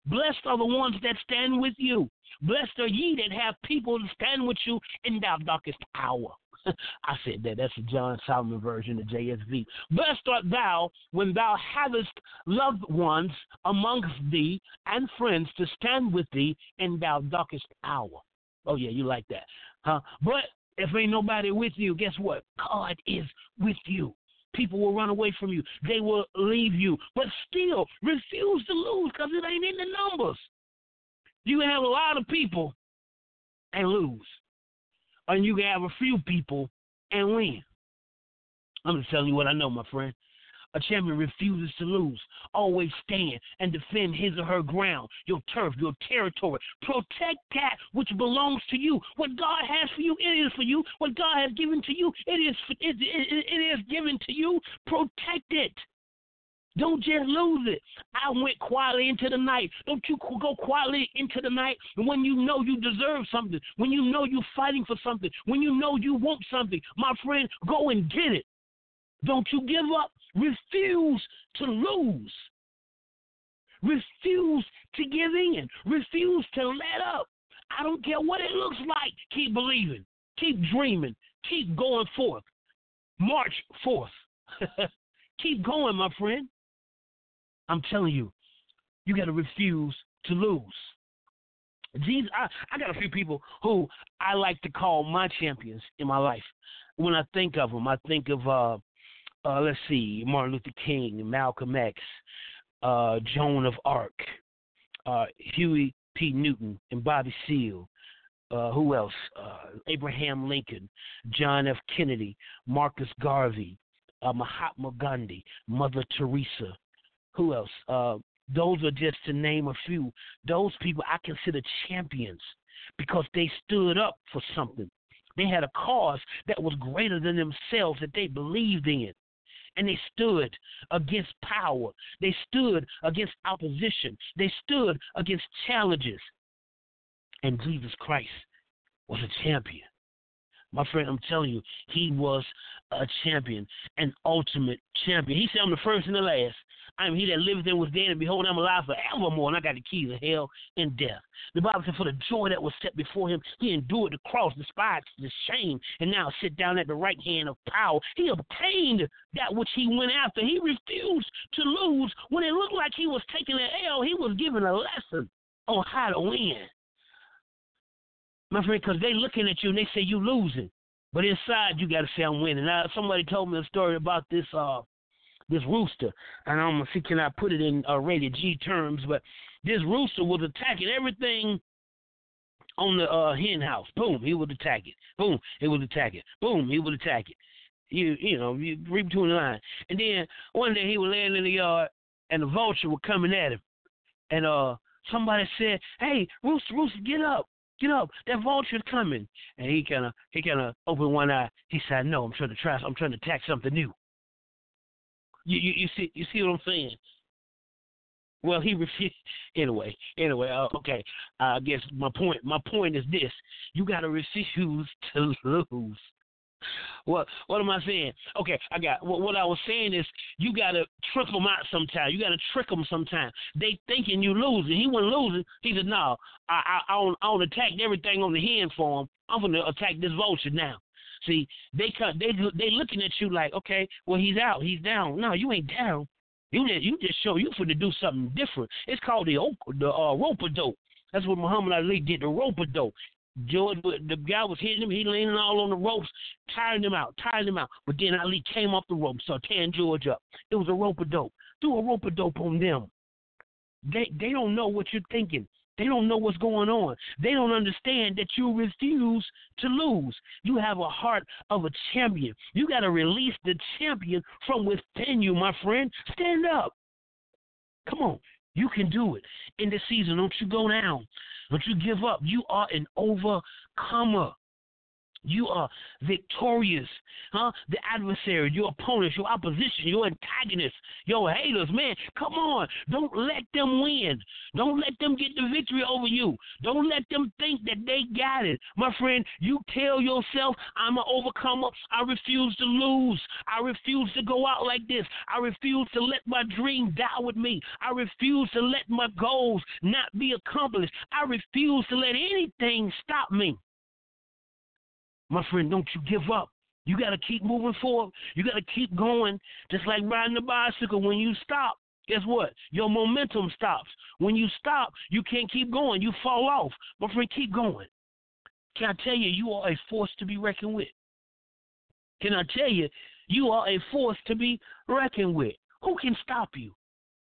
Blessed are the ones that stand with you. Blessed are ye that have people to stand with you in thy darkest hour. <laughs> I said that. That's the John Solomon version of JSV. Blessed art thou when thou havest loved ones amongst thee and friends to stand with thee in thou darkest hour. Oh, yeah, you like that. Huh? But if ain't nobody with you, guess what? God is with you. People will run away from you. They will leave you. But still, refuse to lose because it ain't in the numbers. You can have a lot of people and lose and you can have a few people and win. I'm just telling you what I know, my friend. A champion refuses to lose. Always stand and defend his or her ground, your turf, your territory. Protect that which belongs to you. What God has for you, it is for you. What God has given to you, it is it, it, it is given to you. Protect it. Don't just lose it. I went quietly into the night. Don't you go quietly into the night when you know you deserve something, when you know you're fighting for something, when you know you want something. My friend, go and get it. Don't you give up. Refuse to lose. Refuse to give in. Refuse to let up. I don't care what it looks like. Keep believing. Keep dreaming. Keep going forth. March forth. <laughs> Keep going, my friend. I'm telling you, you got to refuse to lose. Jesus, I, I got a few people who I like to call my champions in my life. When I think of them, I think of uh, uh, let's see, Martin Luther King, Malcolm X, uh, Joan of Arc, uh, Huey P. Newton, and Bobby Seale. Uh, who else? Uh, Abraham Lincoln, John F. Kennedy, Marcus Garvey, uh, Mahatma Gandhi, Mother Teresa, who else? Those are just to name a few. Those people I consider champions because they stood up for something. They had a cause that was greater than themselves that they believed in. And they stood against power. They stood against opposition. They stood against challenges. And Jesus Christ was a champion. My friend, I'm telling you, he was a champion, an ultimate champion. He said, I'm the first and the last. I am he that liveth and was dead, and behold, I'm alive forevermore, and I got the keys of hell and death. The Bible said, For the joy that was set before him, he endured the cross, despised the shame, and now sit down at the right hand of power. He obtained that which he went after. He refused to lose. When it looked like he was taking an L, he was given a lesson on how to win. My friend, because they looking at you and they say you losing. But inside you got to say I'm winning. Now, somebody told me a story about this uh, this rooster, and I'm gonna see can I put it in uh, rated G terms, but this rooster was attacking everything on the uh, hen house. Boom, he would attack it. Boom, he would attack it. Boom, he would attack it. You you know, you read between the lines. And then one day he was laying in the yard and the vulture were coming at him. And uh somebody said, Hey, Rooster, Rooster, get up. Get up. That vulture's coming. And he kinda he kinda opened one eye. He said, No, I'm trying to try I'm trying to attack something new. You you, you see you see what I'm saying? Well, he refused. <laughs> Anyway, anyway, uh, okay. I guess my point. My point is this: you got to refuse <laughs> to lose. What what am I saying? Okay, I got what, what I was saying is you got to trick them out sometime. You got to trick them sometime. They thinking you losing. He wasn't losing. He said, "No, I I, I I attack everything on the hand for him. I'm gonna attack this vulture now." See, they cut. They they looking at you like, okay, well he's out, he's down. No, you ain't down. You just you just show you for to do something different. It's called the the uh, rope dope. That's what Muhammad Ali did. The rope dope. George, the guy was hitting him. He leaning all on the ropes, tiring him out, tiring him out. But then Ali came off the rope, so tearing George up. It was a rope dope. Do a rope dope on them. They they don't know what you're thinking. They don't know what's going on. They don't understand that you refuse to lose. You have a heart of a champion. You got to release the champion from within you, my friend. Stand up. Come on. You can do it. In this season, don't you go down. Don't you give up. You are an overcomer. You are victorious. Huh? The adversary, your opponents, your opposition, your antagonists, your haters, man, come on. Don't let them win. Don't let them get the victory over you. Don't let them think that they got it. My friend, you tell yourself, I'm an overcomer. I refuse to lose. I refuse to go out like this. I refuse to let my dream die with me. I refuse to let my goals not be accomplished. I refuse to let anything stop me. My friend, don't you give up. You got to keep moving forward. You got to keep going. Just like riding a bicycle. When you stop, guess what? Your momentum stops. When you stop, you can't keep going. You fall off. My friend, keep going. Can I tell you, you are a force to be reckoned with? Can I tell you, you are a force to be reckoned with? Who can stop you?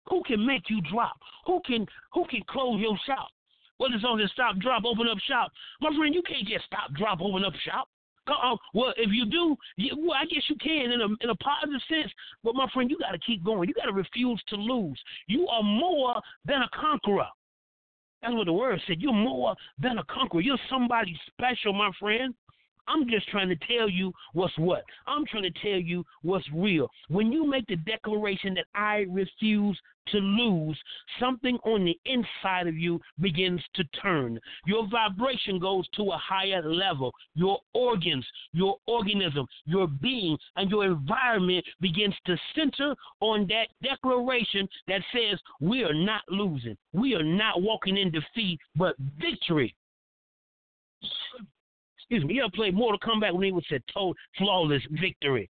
Who can make you drop? Who can who can close your shop? What is on this stop, drop, open up shop? My friend, you can't just stop, drop, open up shop. Uh, well, if you do, you, well, I guess you can in a in a positive sense. But my friend, you got to keep going. You got to refuse to lose. You are more than a conqueror. That's what the word said. You're more than a conqueror. You're somebody special, my friend. I'm just trying to tell you what's what. I'm trying to tell you what's real. When you make the declaration that I refuse to lose, something on the inside of you begins to turn. Your vibration goes to a higher level. Your organs, your organism, your being, and your environment begins to center on that declaration that says we are not losing. We are not walking in defeat, but victory excuse me, you ever played Mortal Kombat when he was said total flawless victory?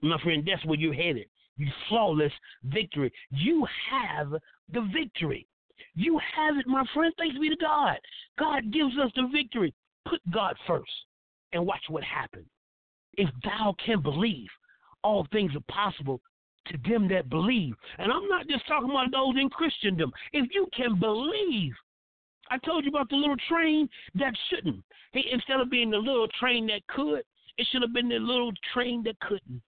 My friend, that's where you're headed. You flawless victory. You have the victory. You have it, my friend. Thanks be to God. God gives us the victory. Put God first and watch what happens. If thou can believe, all things are possible to them that believe. And I'm not just talking about those in Christendom. If you can believe, I told you about the little train that shouldn't. Hey, instead of being the little train that could, it should have been the little train that couldn't.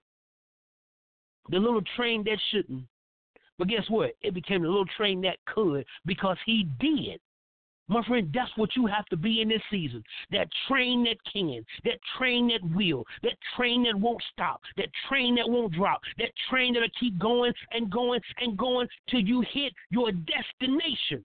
The little train that shouldn't. But guess what? It became the little train that could because he did. My friend, that's what you have to be in this season. That train that can, that train that will, that train that won't stop, that train that won't drop, that train that'll keep going and going and going till you hit your destination.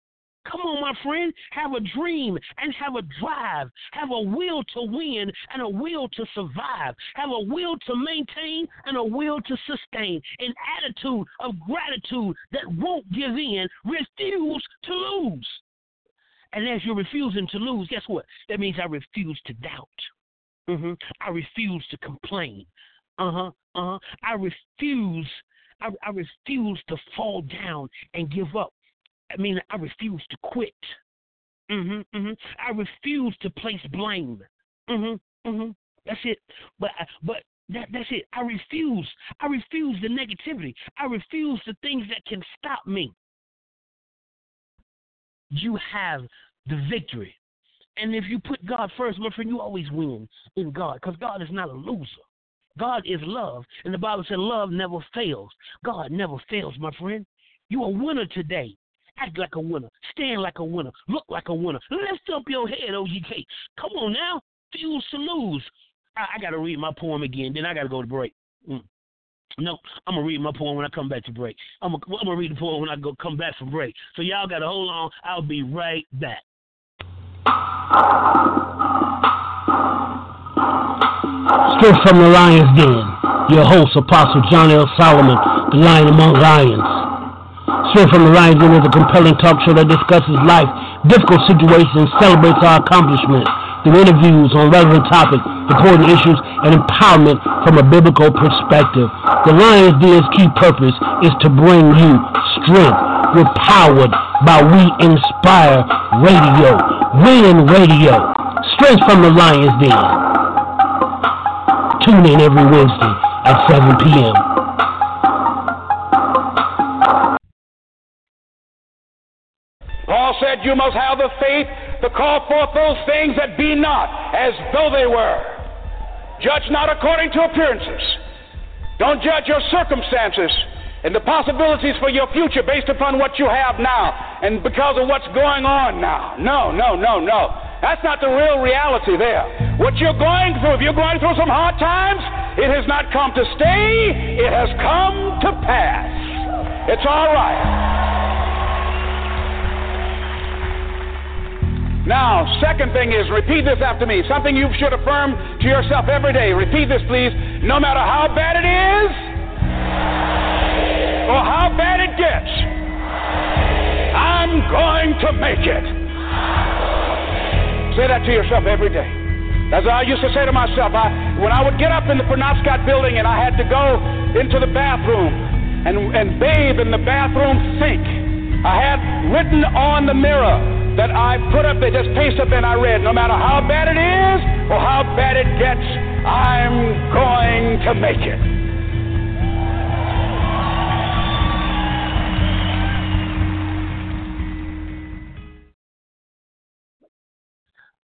Come on, my friend. Have a dream and have a drive. Have a will to win and a will to survive. Have a will to maintain and a will to sustain. An attitude of gratitude that won't give in. Refuse to lose. And as you're refusing to lose, guess what? That means I refuse to doubt. Mm-hmm. I refuse to complain. Uh huh. Uh huh. I refuse. I, I refuse to fall down and give up. I mean, I refuse to quit. hmm hmm I refuse to place blame. hmm hmm That's it. But but that that's it. I refuse. I refuse the negativity. I refuse the things that can stop me. You have the victory. And if you put God first, my friend, you always win in God because God is not a loser. God is love. And the Bible said love never fails. God never fails, my friend. You're a winner today. Act like a winner. Stand like a winner. Look like a winner. Lift up your head, OGK. Come on now. Fuse to lose. I, I got to read my poem again. Then I got to go to break. Mm. No, I'm gonna read my poem when I come back to break. I'm gonna, I'm gonna read the poem when I go come back from break. So y'all gotta hold on. I'll be right back. Straight from the Lion's Den, your host, Apostle John L. Solomon, the Lion Among Lions. Straight from the Lion's Den is a compelling talk show that discusses life, difficult situations, celebrates our accomplishments through interviews on relevant topics, important issues, and empowerment from a biblical perspective. The Lion's Den's key purpose is to bring you strength. We're powered by We Inspire Radio, Win Radio. Strength from the Lion's Den. Tune in every Wednesday at 7 p.m. said, You must have the faith to call forth those things that be not as though they were. Judge not according to appearances. Don't judge your circumstances and the possibilities for your future based upon what you have now and because of what's going on now. No, no, no, no. That's not the real reality there. What you're going through, if you're going through some hard times, it has not come to stay, it has come to pass. It's all right. Now, second thing is repeat this after me. Something you should affirm to yourself every day. Repeat this, please. No matter how bad it is or how bad it gets, I'm going to make it. Say that to yourself every day. That's what I used to say to myself. I, when I would get up in the Penobscot building and I had to go into the bathroom and, and bathe in the bathroom sink, I had written on the mirror, that I put up there, just paste up and I read, no matter how bad it is or how bad it gets, I'm going to make it.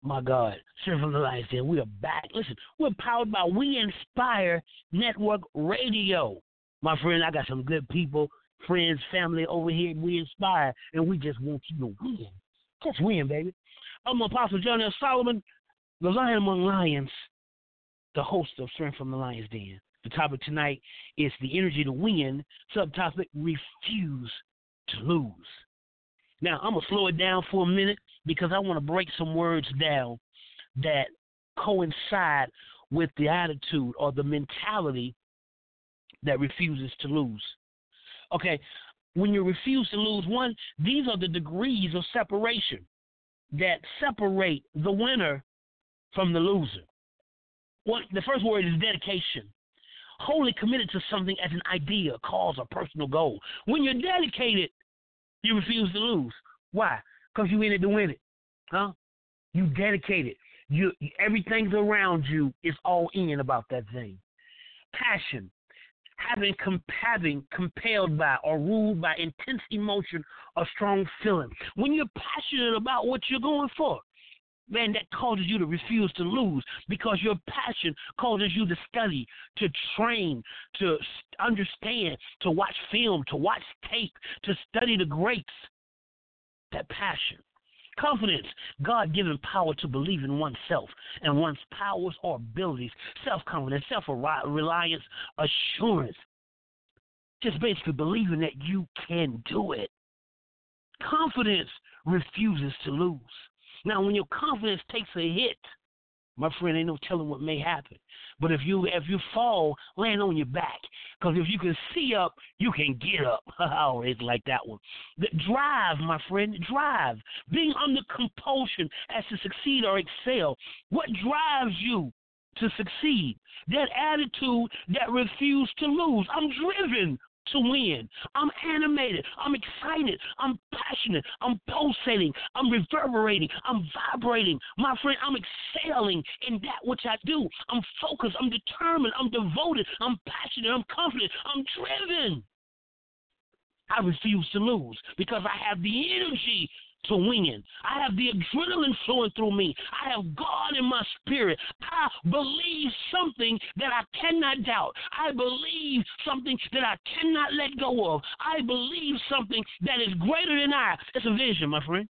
My God, the Lion's Den, we are back. Listen, we're powered by We Inspire Network Radio. My friend, I got some good people, friends, family over here We Inspire, and we just want you to win. Just win, baby. I'm Apostle John L. Solomon, the Lion Among Lions, the host of Strength from the Lion's Den. The topic tonight is the energy to win. Subtopic: refuse to lose. Now I'm gonna slow it down for a minute because I want to break some words down that coincide with the attitude or the mentality that refuses to lose. Okay, when you refuse to lose one, these are the degrees of separation that separate the winner from the loser. What the first word is dedication. Wholly committed to something as an idea, cause, or personal goal. When you're dedicated, you refuse to lose. Why? Because you in it to win it. Huh? You dedicated. You everything's around you is all in about that thing. Passion having, having compelled by or ruled by intense emotion or strong feeling. When you're passionate about what you're going for, man, that causes you to refuse to lose because your passion causes you to study, to train, to understand, to watch film, to watch tape, to study the greats. That passion. Confidence, God given power to believe in oneself and one's powers or abilities. Self confidence, self reliance, assurance. Just basically believing that you can do it. Confidence refuses to lose. Now, when your confidence takes a hit, my friend, ain't no telling what may happen. But if you if you fall, land on your back. Because if you can see up, you can get up. <laughs> I always like that one. The drive, my friend, drive. Being under compulsion as to succeed or excel. What drives you to succeed? That attitude that refused to lose. I'm driven to win. I'm animated. I'm excited. I'm passionate. I'm pulsating. I'm reverberating. I'm vibrating. My friend, I'm excelling in that which I do. I'm focused. I'm determined. I'm devoted. I'm passionate. I'm confident. I'm driven. I refuse to lose because I have the energy to win. I have the adrenaline flowing through me. I have God in my spirit. I believe something that I cannot doubt. I believe something that I cannot let go of. I believe something that is greater than I. It's a vision, my friend.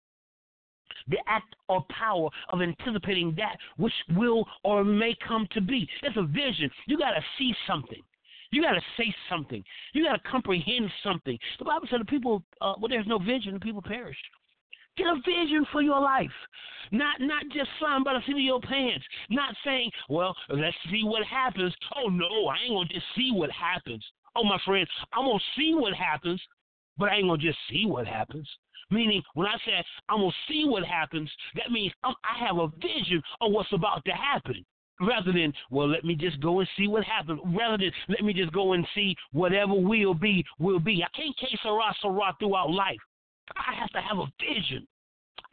The act or power of anticipating that which will or may come to be. It's a vision. You got to see something. You got to say something. You got to comprehend something. The Bible said the people, uh, well, there's no vision, the people perish. Get a vision for your life. Not not just flying by the seat of your pants. Not saying, well, let's see what happens. Oh no, I ain't gonna just see what happens. Oh my friend, I'm gonna see what happens, but I ain't gonna just see what happens. Meaning, when I say I'm gonna see what happens, that means I'm, I have a vision of what's about to happen rather than well let me just go and see what happens rather than let me just go and see whatever will be will be i can't case a sarah throughout life i have to have a vision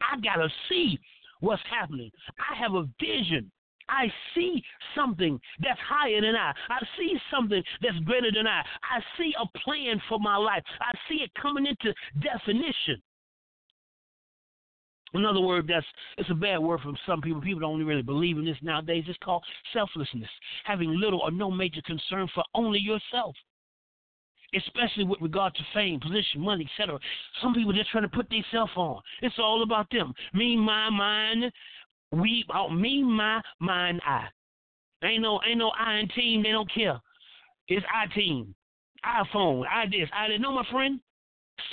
i gotta see what's happening i have a vision I see something that's higher than I. I see something that's greater than I. I see a plan for my life. I see it coming into definition. Another word that's it's a bad word for some people. People don't really believe in this nowadays. It's called selflessness, having little or no major concern for only yourself. Especially with regard to fame, position, money, etc. Some people just trying to put themselves on. It's all about them. Me, my, mine. We, oh, me, my, mine, I. Ain't no, ain't no I team. They don't care. It's I team, iPhone, I this, I that. No, my friend.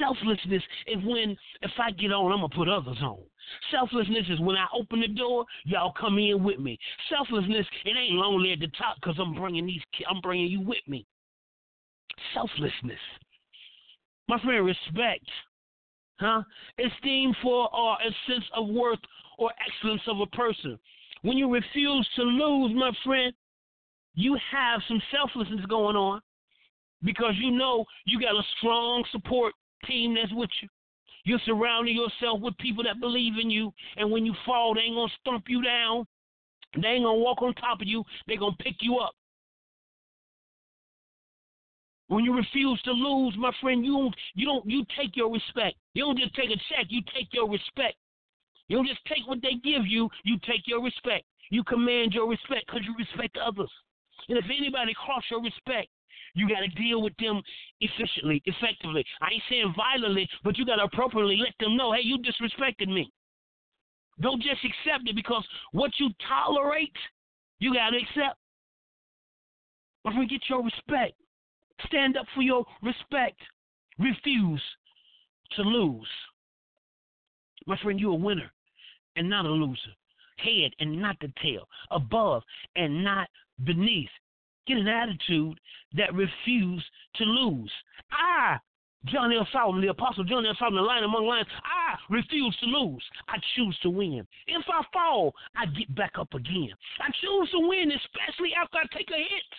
Selflessness is when if I get on, I'm gonna put others on. Selflessness is when I open the door, y'all come in with me. Selflessness, it ain't lonely at the top because I'm bringing these, I'm bringing you with me. Selflessness, my friend, respect, huh? Esteem for or a sense of worth or excellence of a person. When you refuse to lose, my friend, you have some selflessness going on because you know you got a strong support team that's with you. You're surrounding yourself with people that believe in you, and when you fall, they ain't gonna stomp you down. They ain't gonna walk on top of you. They're gonna pick you up. When you refuse to lose, my friend, you don't you don't you take your respect. You don't just take a check, you take your respect. You don't just take what they give you, you take your respect. You command your respect because you respect others. And if anybody cross your respect, you got to deal with them efficiently, effectively. I ain't saying violently, but you got to appropriately let them know, hey, you disrespected me. Don't just accept it because what you tolerate, you got to accept. But forget your respect. Stand up for your respect. Refuse to lose. My friend, you're a winner and not a loser. Head and not the tail. Above and not beneath. Get an attitude that refuse to lose. I, John L. Solomon, the apostle John L. Solomon, the lion among lions, I refuse to lose. I choose to win. If I fall, I get back up again. I choose to win, especially after I take a hit.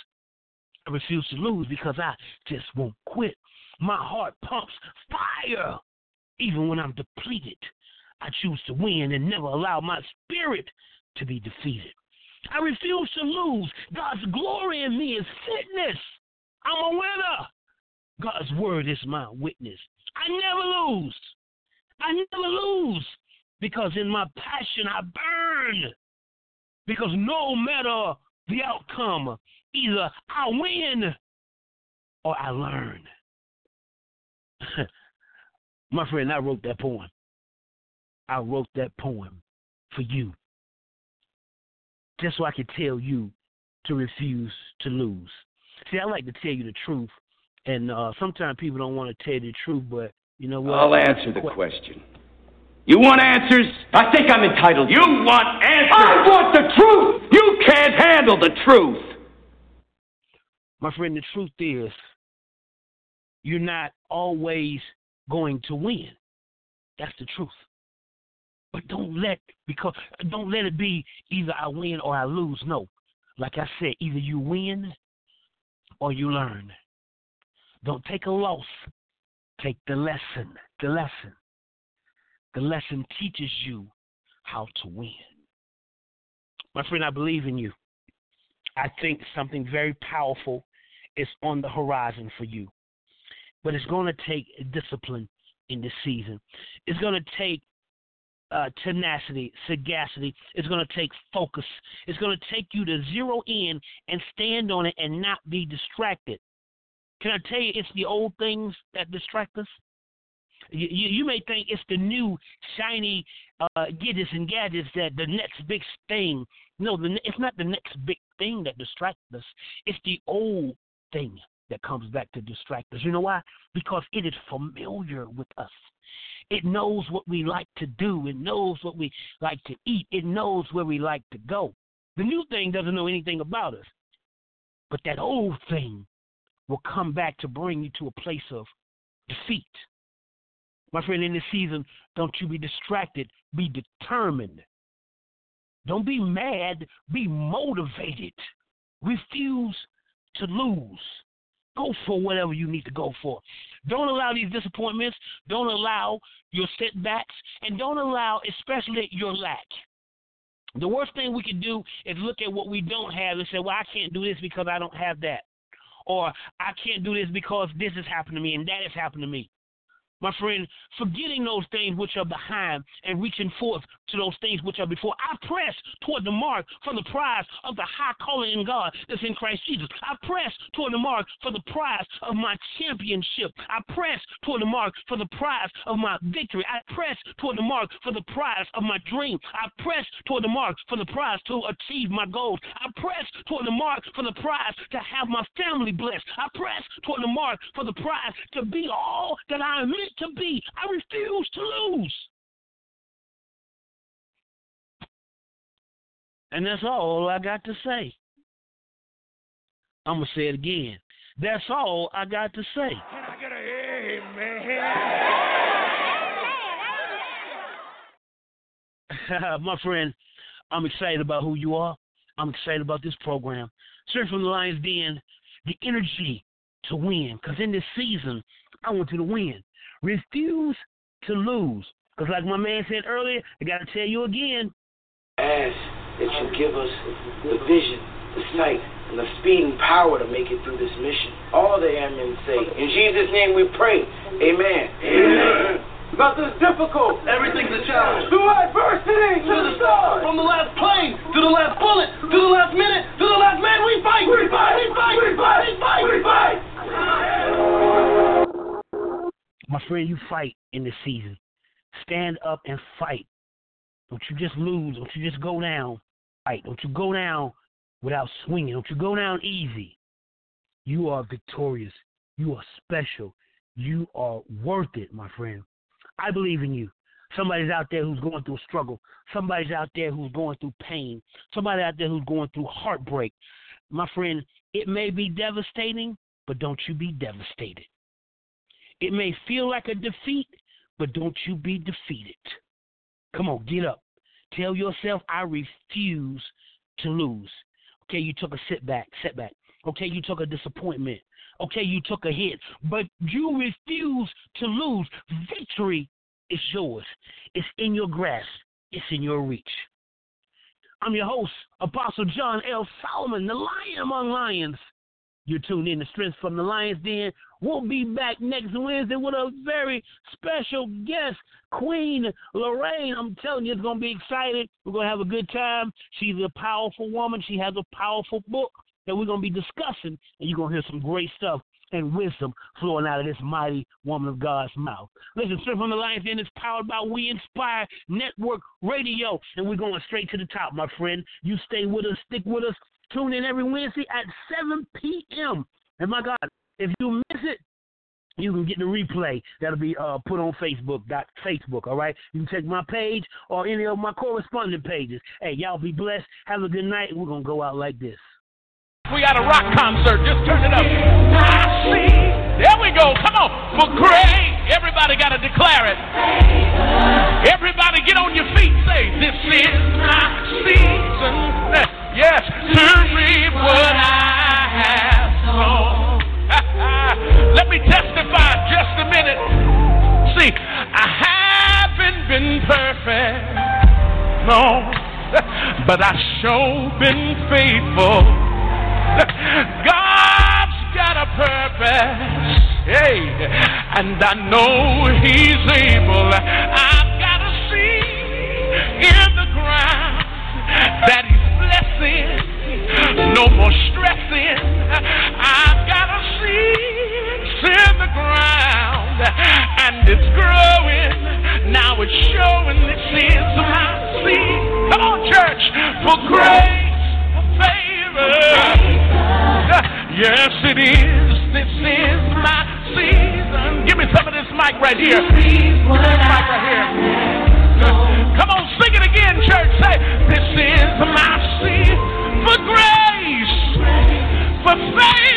I refuse to lose because I just won't quit. My heart pumps fire even when I'm depleted. I choose to win and never allow my spirit to be defeated. I refuse to lose. God's glory in me is fitness. I'm a winner. God's word is my witness. I never lose. I never lose because in my passion I burn. Because no matter the outcome, either I win or I learn. <laughs> my friend, I wrote that poem. I wrote that poem for you just so I could tell you to refuse to lose. See, I like to tell you the truth, and uh, sometimes people don't want to tell you the truth, but you know what? I'll answer the question. You want answers? I think I'm entitled. You want answers? I want the truth! You can't handle the truth! My friend, the truth is, you're not always going to win. That's the truth. But don't let because don't let it be either I win or I lose. No. Like I said, either you win or you learn. Don't take a loss. Take the lesson. The lesson. The lesson teaches you how to win. My friend, I believe in you. I think something very powerful is on the horizon for you. But it's going to take discipline in this season. It's going to take uh, tenacity, sagacity. It's going to take focus. It's going to take you to zero in and stand on it and not be distracted. Can I tell you, it's the old things that distract us. You, you, you may think it's the new shiny uh, gadgets and gadgets that the next big thing. No, the, it's not the next big thing that distracts us. It's the old thing that comes back to distract us. You know why? Because it is familiar with us. It knows what we like to do. It knows what we like to eat. It knows where we like to go. The new thing doesn't know anything about us. But that old thing will come back to bring you to a place of defeat. My friend, in this season, don't you be distracted. Be determined. Don't be mad. Be motivated. Refuse to lose. Go for whatever you need to go for. Don't allow these disappointments. Don't allow your setbacks. And don't allow, especially, your lack. The worst thing we can do is look at what we don't have and say, well, I can't do this because I don't have that. Or I can't do this because this has happened to me and that has happened to me my friend, forgetting those things which are behind and reaching forth to those things which are before. I press toward the mark for the prize of the high calling in God that's in Christ Jesus. I press toward the mark for the prize of my championship. I press toward the mark for the prize of my victory. I press toward the mark for the prize of my dream. I press toward the mark for the prize to achieve my goals. I press toward the mark for the prize to have my family blessed. I press toward the mark for the prize to be all that I am to be. I refuse to lose. And that's all I got to say. I'm going to say it again. That's all I got to say. Can I get a amen? <laughs> My friend, I'm excited about who you are. I'm excited about this program. Straight from the Lion's Den, the energy to win. Because in this season, I want you to win. Refuse to lose. Because, like my man said earlier, I got to tell you again. Ask that you give us the vision, the sight, and the speed and power to make it through this mission. All the airmen say, In Jesus' name we pray. Amen. <laughs> Amen. Nothing's difficult. Everything's a challenge. Through adversity, to the stars. From the last plane to the last bullet to the last minute to the last man, we fight. We fight. We fight. We fight. We fight. We fight. My friend, you fight in this season. Stand up and fight. Don't you just lose. Don't you just go down. Fight. Don't you go down without swinging. Don't you go down easy. You are victorious. You are special. You are worth it, my friend. I believe in you. Somebody's out there who's going through a struggle. Somebody's out there who's going through pain. Somebody out there who's going through heartbreak. My friend, it may be devastating, but don't you be devastated. It may feel like a defeat, but don't you be defeated. Come on, get up. Tell yourself, I refuse to lose. Okay, you took a setback, setback. Okay, you took a disappointment. Okay, you took a hit, but you refuse to lose. Victory is yours. It's in your grasp. It's in your reach. I'm your host, Apostle John L. Solomon, the lion among lions. You're tuned in to Strength from the Lion's Den. We'll be back next Wednesday with a very special guest, Queen Lorraine. I'm telling you, it's going to be exciting. We're going to have a good time. She's a powerful woman. She has a powerful book that we're going to be discussing, and you're going to hear some great stuff and wisdom flowing out of this mighty woman of God's mouth. Listen, Strength from the Lion's Den is powered by We Inspire Network Radio, and we're going straight to the top, my friend. You stay with us, stick with us. Tune in every Wednesday at 7 p.m. And my God, if you miss it, you can get the replay that'll be uh, put on Facebook. Dot Facebook, all right? You can check my page or any of my corresponding pages. Hey, y'all be blessed. Have a good night. We're gonna go out like this. We got a rock concert. Just turn it up. There we go. Come on. For great. Everybody got to declare it. Everybody get on your feet. Say, this is my season. Yes, to reap what I have sown. <laughs> Let me testify just a minute. See, I haven't been perfect, no, <laughs> but I sure been faithful. <laughs> God's got a purpose, hey, and I know He's able. Stressing. I've got a seed in the ground, and it's growing. Now it's showing this is my seed. Come on, church, for grace, for favor. Yes, it is. This is my season. Give me some of this mic right here. Give me this mic right here. Come on, sing it again, church. Say, this is my for